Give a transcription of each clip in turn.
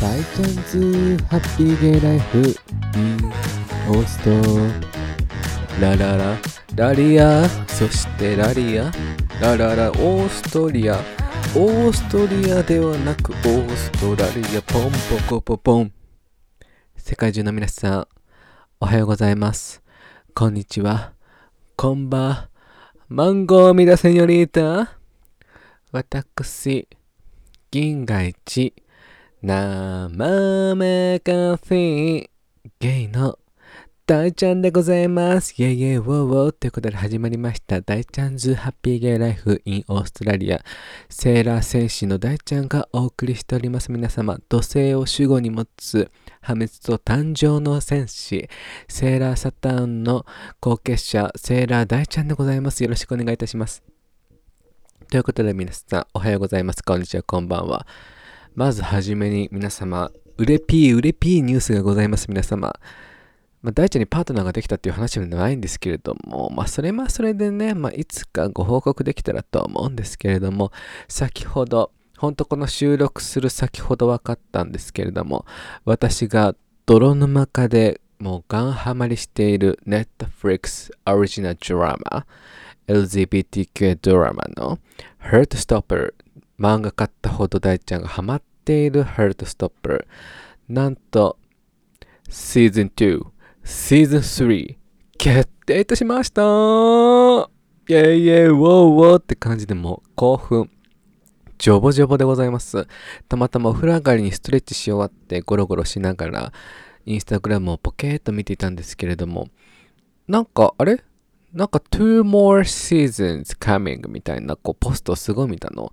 大チャンズハッピーゲイライフ。オーストララララリア。そしてラリア。ラララ。オーストリア。オーストリアではなくオーストラリア。ポンポコポポン。世界中の皆さんおはようございます。こんにちは。こんばんマンゴーミラセニョリータ私銀河一。生めカフェゲイの大ちゃんでございます。イェイイェイウォーウォーということで始まりました大ちゃんズハッピーゲイライフ in オーストラリアセーラー戦士の大ちゃんがお送りしております皆様土星を主語に持つ破滅と誕生の戦士セーラーサターンの後継者セーラー大ちゃんでございます。よろしくお願いいたします。ということで皆さんおはようございます。こんにちは、こんばんは。まずはじめに皆様、うれぴーうれぴーニュースがございます皆様。まあ、大ちゃんにパートナーができたっていう話ではないんですけれども、まあ、それはそれでね、まあ、いつかご報告できたらと思うんですけれども、先ほど、本当この収録する先ほど分かったんですけれども、私が泥沼化でもうガンハマりしている Netflix オリジナルドラマ、LGBTQ ドラマの Heartstopper 漫画買ったほど大ちゃんがハマっている Heartstopper なんとシーズン2シーズン3決定いたしました。イェイイェイウォーウォーって感じでも興奮ジョボジョボでございます。たまたまお風呂上がりにストレッチし終わってゴロゴロしながらインスタグラムをポケーっと見ていたんですけれどもなんかあれ？なんか two more seasons coming みたいなこうポストすごい見たの。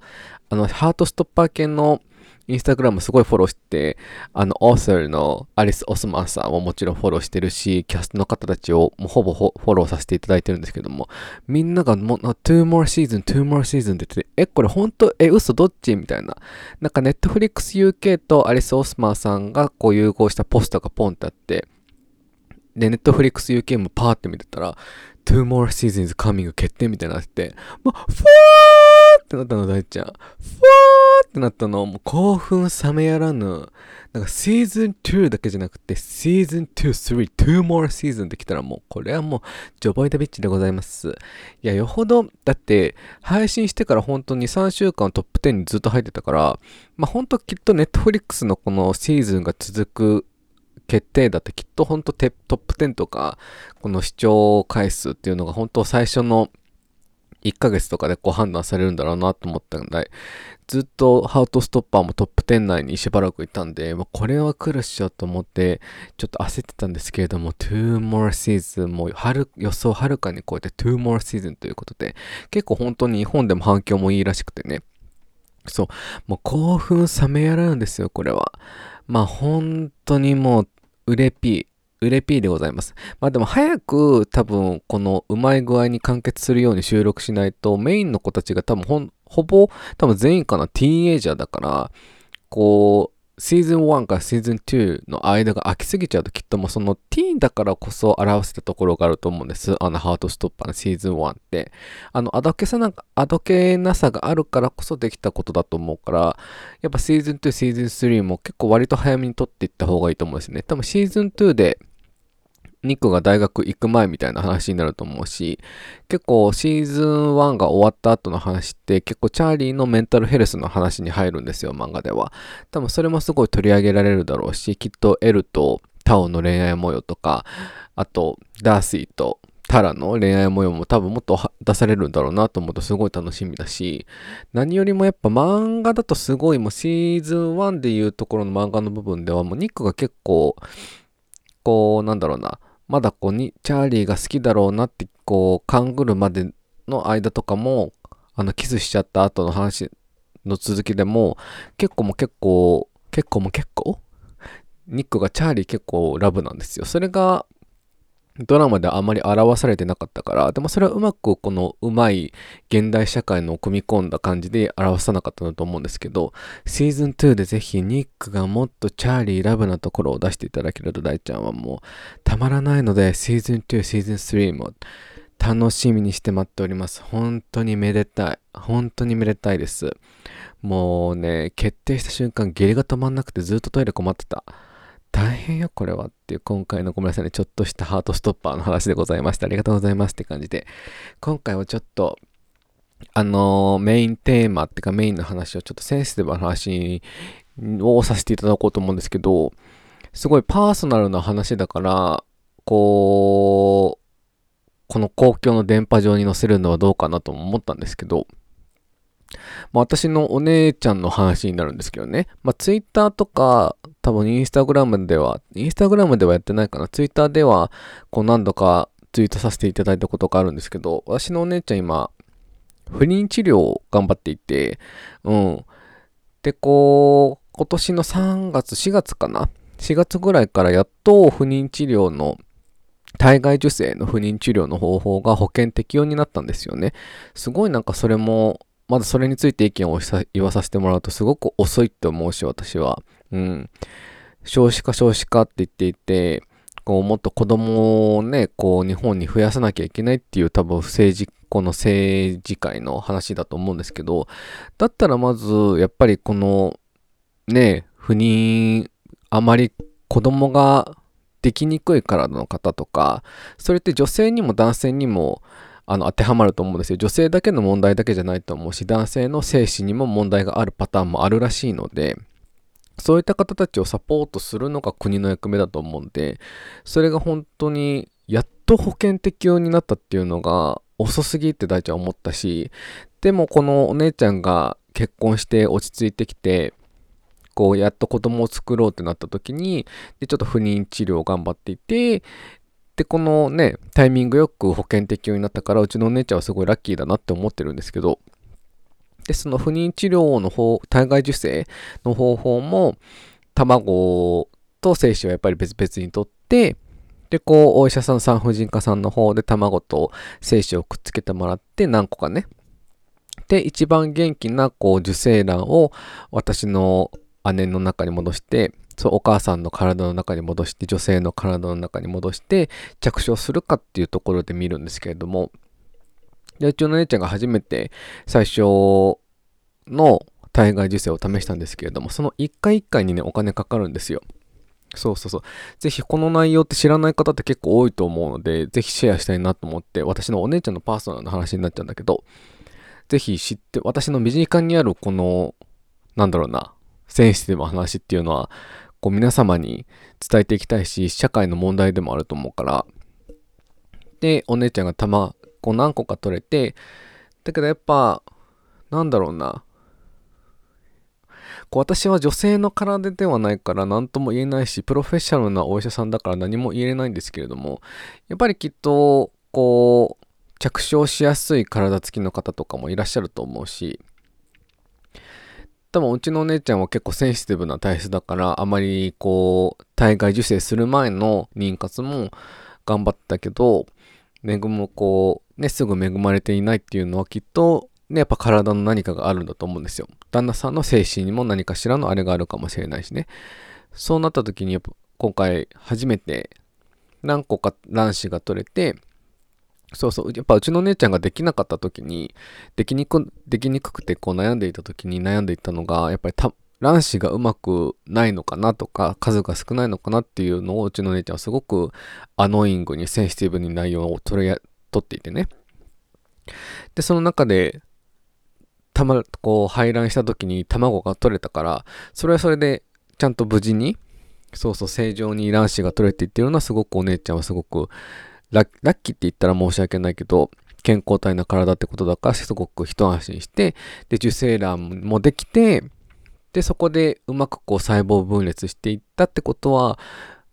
あの、ハートストッパー系のインスタグラムすごいフォローして、あの、オーサーのアリス・オスマンさんももちろんフォローしてるし、キャストの方たちをもうほぼフォローさせていただいてるんですけども、みんながもう、two more season, two more season って言ってて、え、これ本当え、嘘どっちみたいな。なんか Netflix UK とアリス・オスマンさんがこう融合したポスターがポンってあって、で、Netflix UK もパーって見てたら、Two more seasons coming 決定みたいになってて、もう、フォーってなったの、大ちゃん。フォーってなったの、もう興奮冷めやらぬ。なんかシーズン2だけじゃなくて、シーズン2、3、2 more season ってきたらもう、これはもう、ジョボイダビッチでございます。いや、よほど、だって、配信してから本当に3週間トップ10にずっと入ってたから、まあ本当きっと Netflix のこのシーズンが続く決定だってきっと本当トップ10とかこの視聴回数っていうのが本当最初の1ヶ月とかでこう判断されるんだろうなと思ったんでずっとハートストッパーもトップ10内にしばらくいたんで、まあ、これは来るっしょと思ってちょっと焦ってたんですけれども2 more season も春予想はるかに超えて2 more season ということで結構本当に日本でも反響もいいらしくてね。そう。もう興奮冷めやらんですよこれは。まあ本当にもううれぴー、うれぴーでございます。まあでも早く多分このうまい具合に完結するように収録しないとメインの子たちが多分ほほぼ多分全員かなティーンエイジャーだからこうシーズン1からシーズン2の間が空きすぎちゃうときっともうそのティーンだからこそ表せたところがあると思うんです。あのハートストッパーのシーズン1って。あのあどけさなんか、あどけなさがあるからこそできたことだと思うから、やっぱシーズン2、シーズン3も結構割と早めに撮っていった方がいいと思うんですね。多分シーズン2でニックが大学行く前みたいな話になると思うし、結構シーズン1が終わった後の話って結構チャーリーのメンタルヘルスの話に入るんですよ、漫画では。多分それもすごい取り上げられるだろうし、きっとエルとタオの恋愛模様とか、あとダーシーとタラの恋愛模様も多分もっと出されるんだろうなと思うとすごい楽しみだし、何よりもやっぱ漫画だとすごいもうシーズン1でいうところの漫画の部分ではもうニックが結構、こうなんだろうな、まだこうにチャーリーが好きだろうなってこう勘ぐるまでの間とかもあのキスしちゃった後の話の続きでも結構も結構結構も結構ニックがチャーリー結構ラブなんですよ。それがドラマであまり表されてなかったからでもそれはうまくこのうまい現代社会の組み込んだ感じで表さなかったなと思うんですけどシーズン2でぜひニックがもっとチャーリーラブなところを出していただけると大ちゃんはもうたまらないのでシーズン2シーズン3も楽しみにして待っております。本当にめでたい。本当にめでたいです。もうね、決定した瞬間、下痢が止まんなくてずっとトイレ困ってた。大変よ、これはっていう、今回のごめんなさいね、ちょっとしたハートストッパーの話でございました。ありがとうございますって感じで、今回はちょっと、あのー、メインテーマっていうかメインの話をちょっとセンシティブな話をさせていただこうと思うんですけど、すごいパーソナルな話だから、こう、この公共の電波上に載せるのはどうかなと思ったんですけど、まあ、私のお姉ちゃんの話になるんですけどね。まあ、ツイッターとか、多分インスタグラムでは、インスタグラムではやってないかな。ツイッターでは、こう何度かツイートさせていただいたことがあるんですけど、私のお姉ちゃん今、不妊治療を頑張っていて、うん。で、こう、今年の3月、4月かな ?4 月ぐらいからやっと不妊治療の体外受精の不妊治療の方法が保険適用になったんですよね。すごいなんかそれも、まだそれについて意見を言わさせてもらうとすごく遅いって思うし、私は。うん。少子化少子化って言っていて、こうもっと子供をね、こう日本に増やさなきゃいけないっていう多分政治、この政治界の話だと思うんですけど、だったらまずやっぱりこのね、不妊、あまり子供ができにくい体の方とか、それって女性にも男性にもあの当てはまると思うんですよ。女性だけの問題だけじゃないと思うし、男性の精子にも問題があるパターンもあるらしいので、そういった方たちをサポートするのが国の役目だと思うんで、それが本当にやっと保険適用になったっていうのが遅すぎって大ちゃん思ったし、でもこのお姉ちゃんが結婚して落ち着いてきて、こう、やっと子供を作ろうってなった時に、で、ちょっと不妊治療を頑張っていて、で、このね、タイミングよく保険適用になったから、うちのお姉ちゃんはすごいラッキーだなって思ってるんですけど、で、その不妊治療の方、体外受精の方法も、卵と精子はやっぱり別々にとって、で、こう、お医者さん、産婦人科さんの方で卵と精子をくっつけてもらって、何個かね。で、一番元気な、こう、受精卵を私の姉の中に戻して、そうお母さんの体の中に戻して、女性の体の中に戻して、着床するかっていうところで見るんですけれども、で、うちの姉ちゃんが初めて最初の体外受精を試したんですけれども、その1回1回にね、お金かかるんですよ。そうそうそう。ぜひこの内容って知らない方って結構多いと思うので、ぜひシェアしたいなと思って、私のお姉ちゃんのパーソナルの話になっちゃうんだけど、ぜひ知って、私の身近にあるこの、なんだろうな、センシティブな話っていうのは、こう皆様に伝えていきたいし、社会の問題でもあると思うから、で、お姉ちゃんが卵何個か取れて、だけどやっぱ、なんだろうな、こう私は女性の体ではないから何とも言えないし、プロフェッショナルなお医者さんだから何も言えないんですけれども、やっぱりきっと、こう、着床しやすい体つきの方とかもいらっしゃると思うし、多分うちのお姉ちゃんは結構センシティブな体質だから、あまりこう、体外受精する前の妊活も頑張ったけど、恵む、こう、ね、すぐ恵まれていないっていうのはきっと、ね、やっぱ体の何かがあるんだと思うんですよ。旦那さんの精神にも何かしらのあれがあるかもしれないしね。そうなった時に、やっぱ今回初めて何個か卵子が取れて、そうそう。やっぱうちの姉ちゃんができなかった時に、できにく、できにくくてこう悩んでいた時に悩んでいたのが、やっぱりた卵子がうまくないのかなとか、数が少ないのかなっていうのをうちの姉ちゃんはすごくアノイングにセンシティブに内容を取り取っていてね。で、その中で、たま、こう、排卵した時に卵が取れたから、それはそれで、ちゃんと無事に、そうそう、正常に卵子が取れていってるのはすごくお姉ちゃんはすごくラッキーって言ったら申し訳ないけど、健康体な体ってことだから、すごく一安心して、で、受精卵もできて、で、そこでうまくこう細胞分裂していったってことは、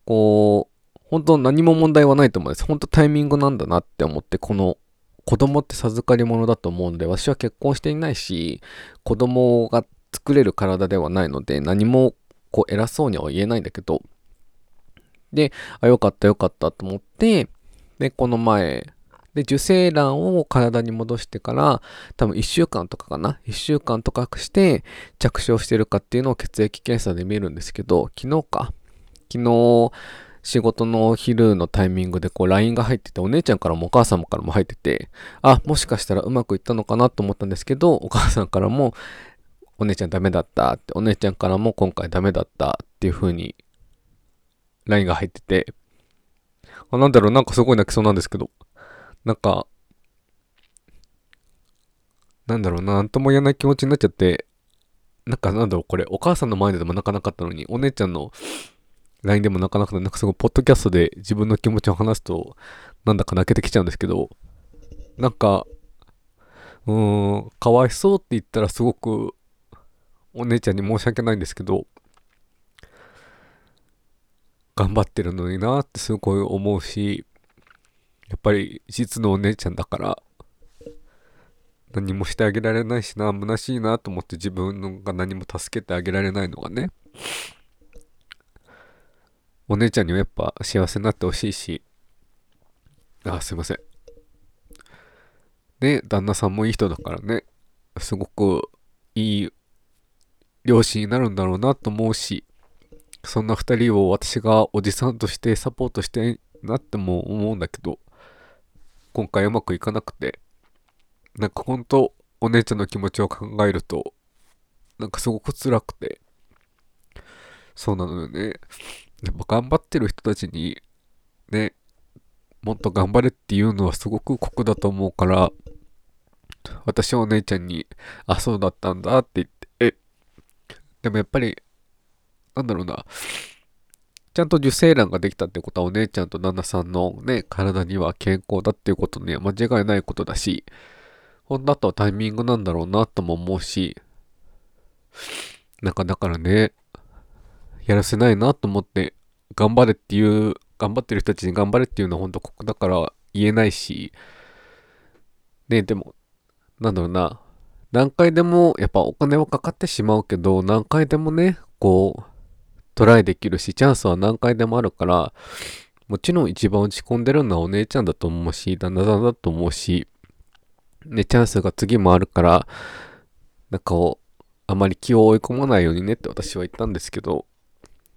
こう、本当何も問題はないと思うんです。本当タイミングなんだなって思って、この子供って授かり物だと思うんで、私は結婚していないし、子供が作れる体ではないので、何もこう偉そうには言えないんだけど、で、あ、よかったよかったと思って、で、この前、で、受精卵を体に戻してから、多分1週間とかかな ?1 週間とかして、着床してるかっていうのを血液検査で見るんですけど、昨日か。昨日、仕事のお昼のタイミングでこう LINE が入ってて、お姉ちゃんからもお母さんからも入ってて、あ、もしかしたらうまくいったのかなと思ったんですけど、お母さんからも、お姉ちゃんダメだったって、お姉ちゃんからも今回ダメだったっていう風に LINE が入ってて、あ、なんだろう、なんかすごい泣きそうなんですけど、なんか、なんだろうな、んとも言えない気持ちになっちゃって、なんかなんだろう、これ、お母さんの前でも泣かなかったのに、お姉ちゃんの LINE でも泣かなくて、なんかすごい、ポッドキャストで自分の気持ちを話すと、なんだか泣けてきちゃうんですけど、なんか、うーん、かわいそうって言ったらすごく、お姉ちゃんに申し訳ないんですけど、頑張ってるのになってすごい思うし、やっぱり実のお姉ちゃんだから、何もしてあげられないしな、虚しいなと思って自分が何も助けてあげられないのがね、お姉ちゃんにはやっぱ幸せになってほしいし、あ、すいません。ね、旦那さんもいい人だからね、すごくいい両親になるんだろうなと思うし、そんな二人を私がおじさんとしてサポートしてなっても思うんだけど、今回うまくいかなくて、なんかほんとお姉ちゃんの気持ちを考えると、なんかすごく辛くて、そうなのよね。やっぱ頑張ってる人たちに、ね、もっと頑張れっていうのはすごく酷だと思うから、私はお姉ちゃんに、あ、そうだったんだって言って、でもやっぱり、なんだろうな、ちゃんと受精卵ができたってことはお姉ちゃんと旦那さんのね、体には健康だっていうことには間違いないことだし、ほんだとタイミングなんだろうなとも思うし、なんかだからね、やらせないなと思って、頑張れっていう、頑張ってる人たちに頑張れっていうのは本当ここだから言えないし、ね、でも、なんだろうな、何回でもやっぱお金はかかってしまうけど、何回でもね、こう、トライできるし、チャンスは何回でもあるから、もちろん一番落ち込んでるのはお姉ちゃんだと思うし、旦那さんだと思うし、ね、チャンスが次もあるから、なんかを、あまり気を追い込まないようにねって私は言ったんですけど、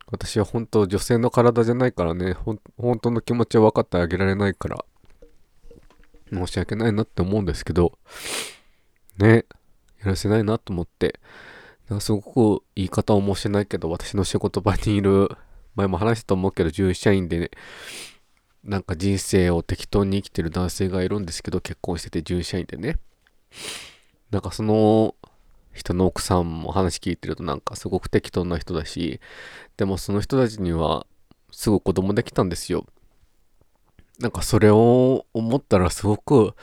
私は本当女性の体じゃないからね、本当の気持ちは分かってあげられないから、申し訳ないなって思うんですけど、ね、やらせないなと思って、なんかすごく言い方を申しないけど、私の仕事場にいる、前も話したと思うけど、従業員でね、なんか人生を適当に生きてる男性がいるんですけど、結婚してて従者員でね。なんかその人の奥さんも話聞いてるとなんかすごく適当な人だし、でもその人たちにはすぐ子供できたんですよ。なんかそれを思ったらすごく、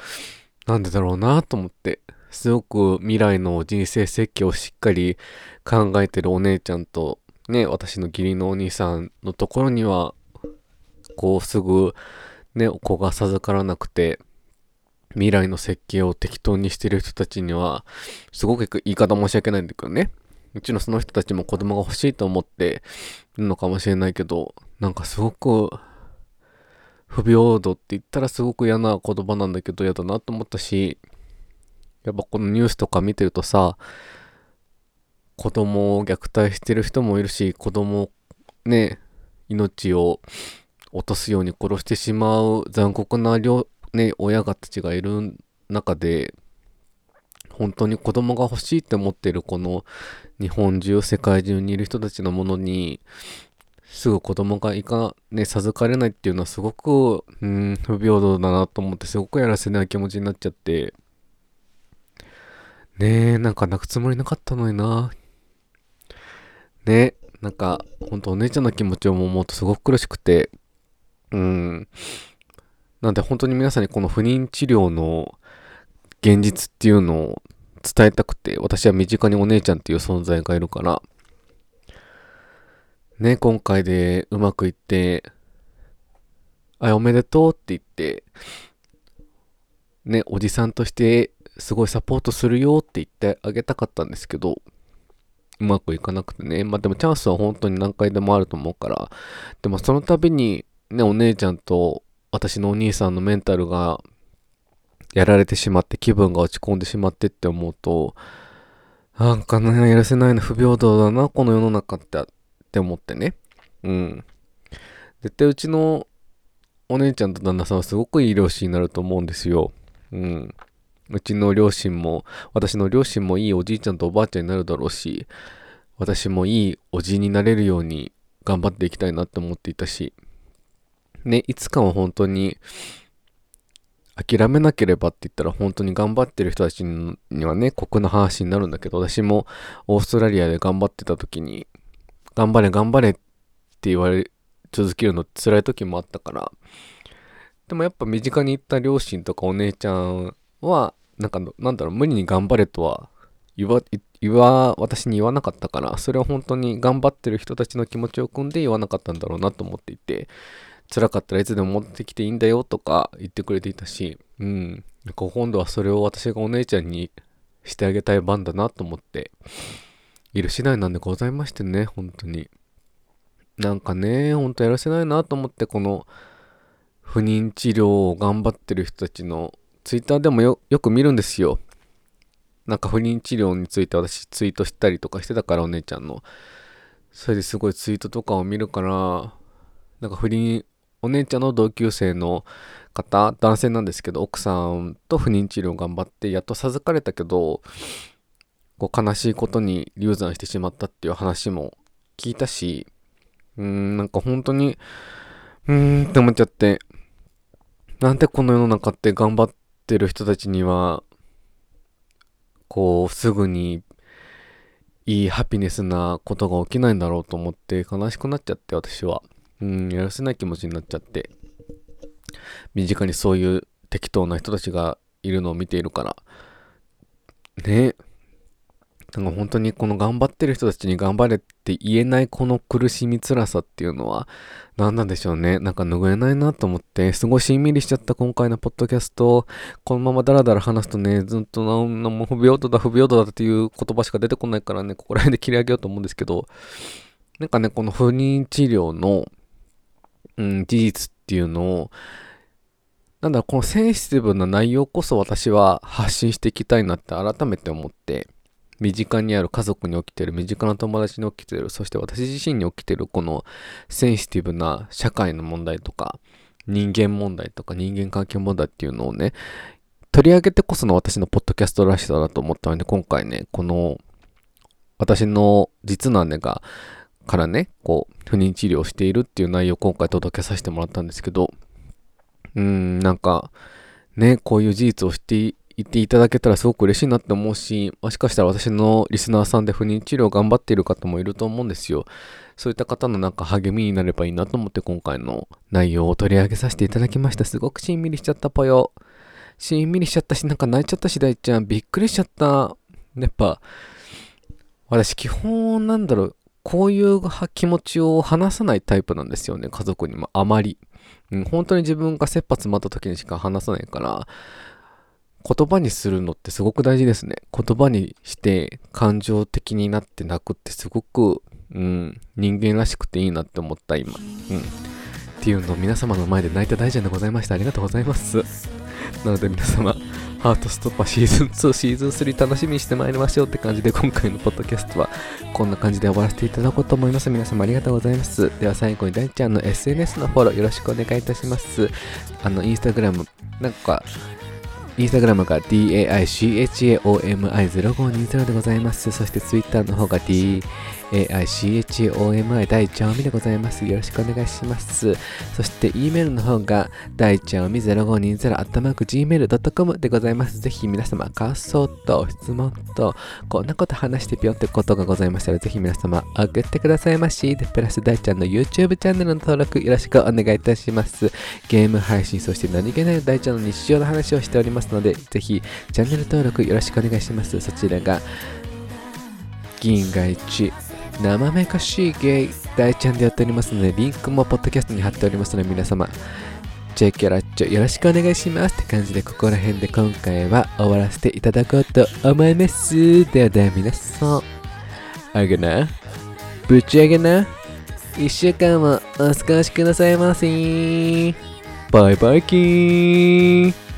なんでだろうなと思って、すごく未来の人生設計をしっかり考えてるお姉ちゃんと、ね、私の義理のお兄さんのところにはこうすぐね、お子が授からなくて、未来の設計を適当にしてる人たちには、すごく言い方申し訳ないんだけどね。うちのその人たちも子供が欲しいと思ってるのかもしれないけど、なんかすごく、不平等って言ったらすごく嫌な言葉なんだけど嫌だなと思ったし、やっぱこのニュースとか見てるとさ、子供を虐待してる人もいるし、子供ね、命を落とすように殺してしまう残酷な両、ね、親がたちがいる中で、本当に子供が欲しいって思ってるこの日本中、世界中にいる人たちのものに、すぐ子供がいか、ね、授かれないっていうのはすごく、うん、不平等だなと思って、すごくやらせない気持ちになっちゃって、ねえ、なんか泣くつもりなかったのにな。ねえなんか、ほんとお姉ちゃんの気持ちを思うとすごく苦しくて、うん。なんで本当に皆さんにこの不妊治療の現実っていうのを伝えたくて、私は身近にお姉ちゃんっていう存在がいるから、ね、今回でうまくいって、あ、おめでとうって言って、ね、おじさんとしてすごいサポートするよって言ってあげたかったんですけど、うまくいかなくてね。まあでもチャンスは本当に何回でもあると思うから、でもその度にね、お姉ちゃんと私のお兄さんのメンタルがやられてしまって気分が落ち込んでしまってって思うと、なんかね、やらせないの不平等だな、この世の中ってって思ってね。うん。絶対うちのお姉ちゃんと旦那さんはすごくいい両親になると思うんですよ。うん。うちの両親も、私の両親もいいおじいちゃんとおばあちゃんになるだろうし、私もいいおじいになれるように頑張っていきたいなって思っていたし、ね、いつかは本当に、諦めなければって言ったら本当に頑張ってる人たちにはね、酷な話になるんだけど、私もオーストラリアで頑張ってた時に、頑張れ頑張れって言われ続けるの辛い時もあったから、でもやっぱ身近に行った両親とかお姉ちゃんは、なんか、なんだろう、無理に頑張れとは言わ、言わ、私に言わなかったから、それは本当に頑張ってる人たちの気持ちを汲んで言わなかったんだろうなと思っていて、辛かったらいつでも持ってきていいんだよとか言ってくれていたし、うん。なんか今度はそれを私がお姉ちゃんにしてあげたい番だなと思って、いる次第なんでございましてね、本当に。なんかね、ほんとやらせないなと思って、この不妊治療を頑張ってる人たちのツイッターでもよく見るんですよ。なんか不妊治療について私ツイートしたりとかしてたからお姉ちゃんの。それですごいツイートとかを見るから、なんか不倫お姉ちゃんの同級生の方、男性なんですけど、奥さんと不妊治療頑張って、やっと授かれたけど、こう悲しいことに流産してしまったっていう話も聞いたし、うーん、なんか本当に、うーんって思っちゃって、なんでこの世の中って頑張っててる人たちには、こう、すぐにいいハピネスなことが起きないんだろうと思って悲しくなっちゃって、私は。うん、やらせない気持ちになっちゃって、身近にそういう適当な人たちがいるのを見ているから、ね。なんか本当にこの頑張ってる人たちに頑張れって言えないこの苦しみ辛さっていうのは何なんでしょうね。なんか拭えないなと思って、すごいしんみりしちゃった今回のポッドキャスト。このままダラダラ話すとね、ずっとなんも不平等だ不平等だっていう言葉しか出てこないからね、ここら辺で切り上げようと思うんですけど、なんかね、この不妊治療のうん、事実っていうのを、なんだろこのセンシティブな内容こそ私は発信していきたいなって改めて思って、身近にある家族に起きてる、身近な友達に起きてる、そして私自身に起きてるこのセンシティブな社会の問題とか、人間問題とか人間関係問題っていうのをね、取り上げてこその私のポッドキャストらしさだと思ったので、今回ね、この私の実の姉がからね、こう、不妊治療をしているっていう内容を今回届けさせてもらったんですけど、うーん、なんか、ね、こういう事実を知っていていただけたらすごく嬉しいなって思うし、もしかしたら私のリスナーさんで不妊治療頑張っている方もいると思うんですよ。そういった方のなんか励みになればいいなと思って今回の内容を取り上げさせていただきました。すごくしんみりしちゃったぽよ。しんみりしちゃったし、なんか泣いちゃったし、大ちゃん。びっくりしちゃった。やっぱ、私基本なんだろう、こういう気持ちを話さないタイプなんですよね、家族にもあまり。うん、本当に自分が切羽詰まった時にしか話さないから、言葉にするのってすごく大事ですね。言葉にして感情的になって泣くってすごく、うん、人間らしくていいなって思った今。うん。っていうのを皆様の前で泣いた大ちゃんでございました。ありがとうございます。なので皆様、ハートストッパーシーズン2、シーズン3楽しみにしてまいりましょうって感じで今回のポッドキャストはこんな感じで終わらせていただこうと思います。皆様ありがとうございます。では最後に大ちゃんの SNS のフォローよろしくお願いいたします。あの、インスタグラム、なんか、インスタグラムが DAICHAOMI0520 でございます。そしてツイッターの方が D AICHOMI 大ちゃんみでございます。よろしくお願いします。そして、E メールの方が、大ちゃんみ0520アットマーク Gmail.com でございます。ぜひ皆様、感想と質問と、こんなこと話してぴよってことがございましたら、ぜひ皆様、送ってくださいまし。で、プラス大ちゃんの YouTube チャンネルの登録よろしくお願いいたします。ゲーム配信、そして何気ない大ちゃんの日常の話をしておりますので、ぜひ、チャンネル登録よろしくお願いします。そちらが、銀河一生めかしいゲイ大ちゃんでやっておりますので、リンクもポッドキャストに貼っておりますので、皆様、チェキャラッチョよろしくお願いしますって感じで、ここら辺で今回は終わらせていただこうと思います。ではでは皆さん、あげな、ぶち上げな、一週間もお過ごしくださいませ。バイバイキーン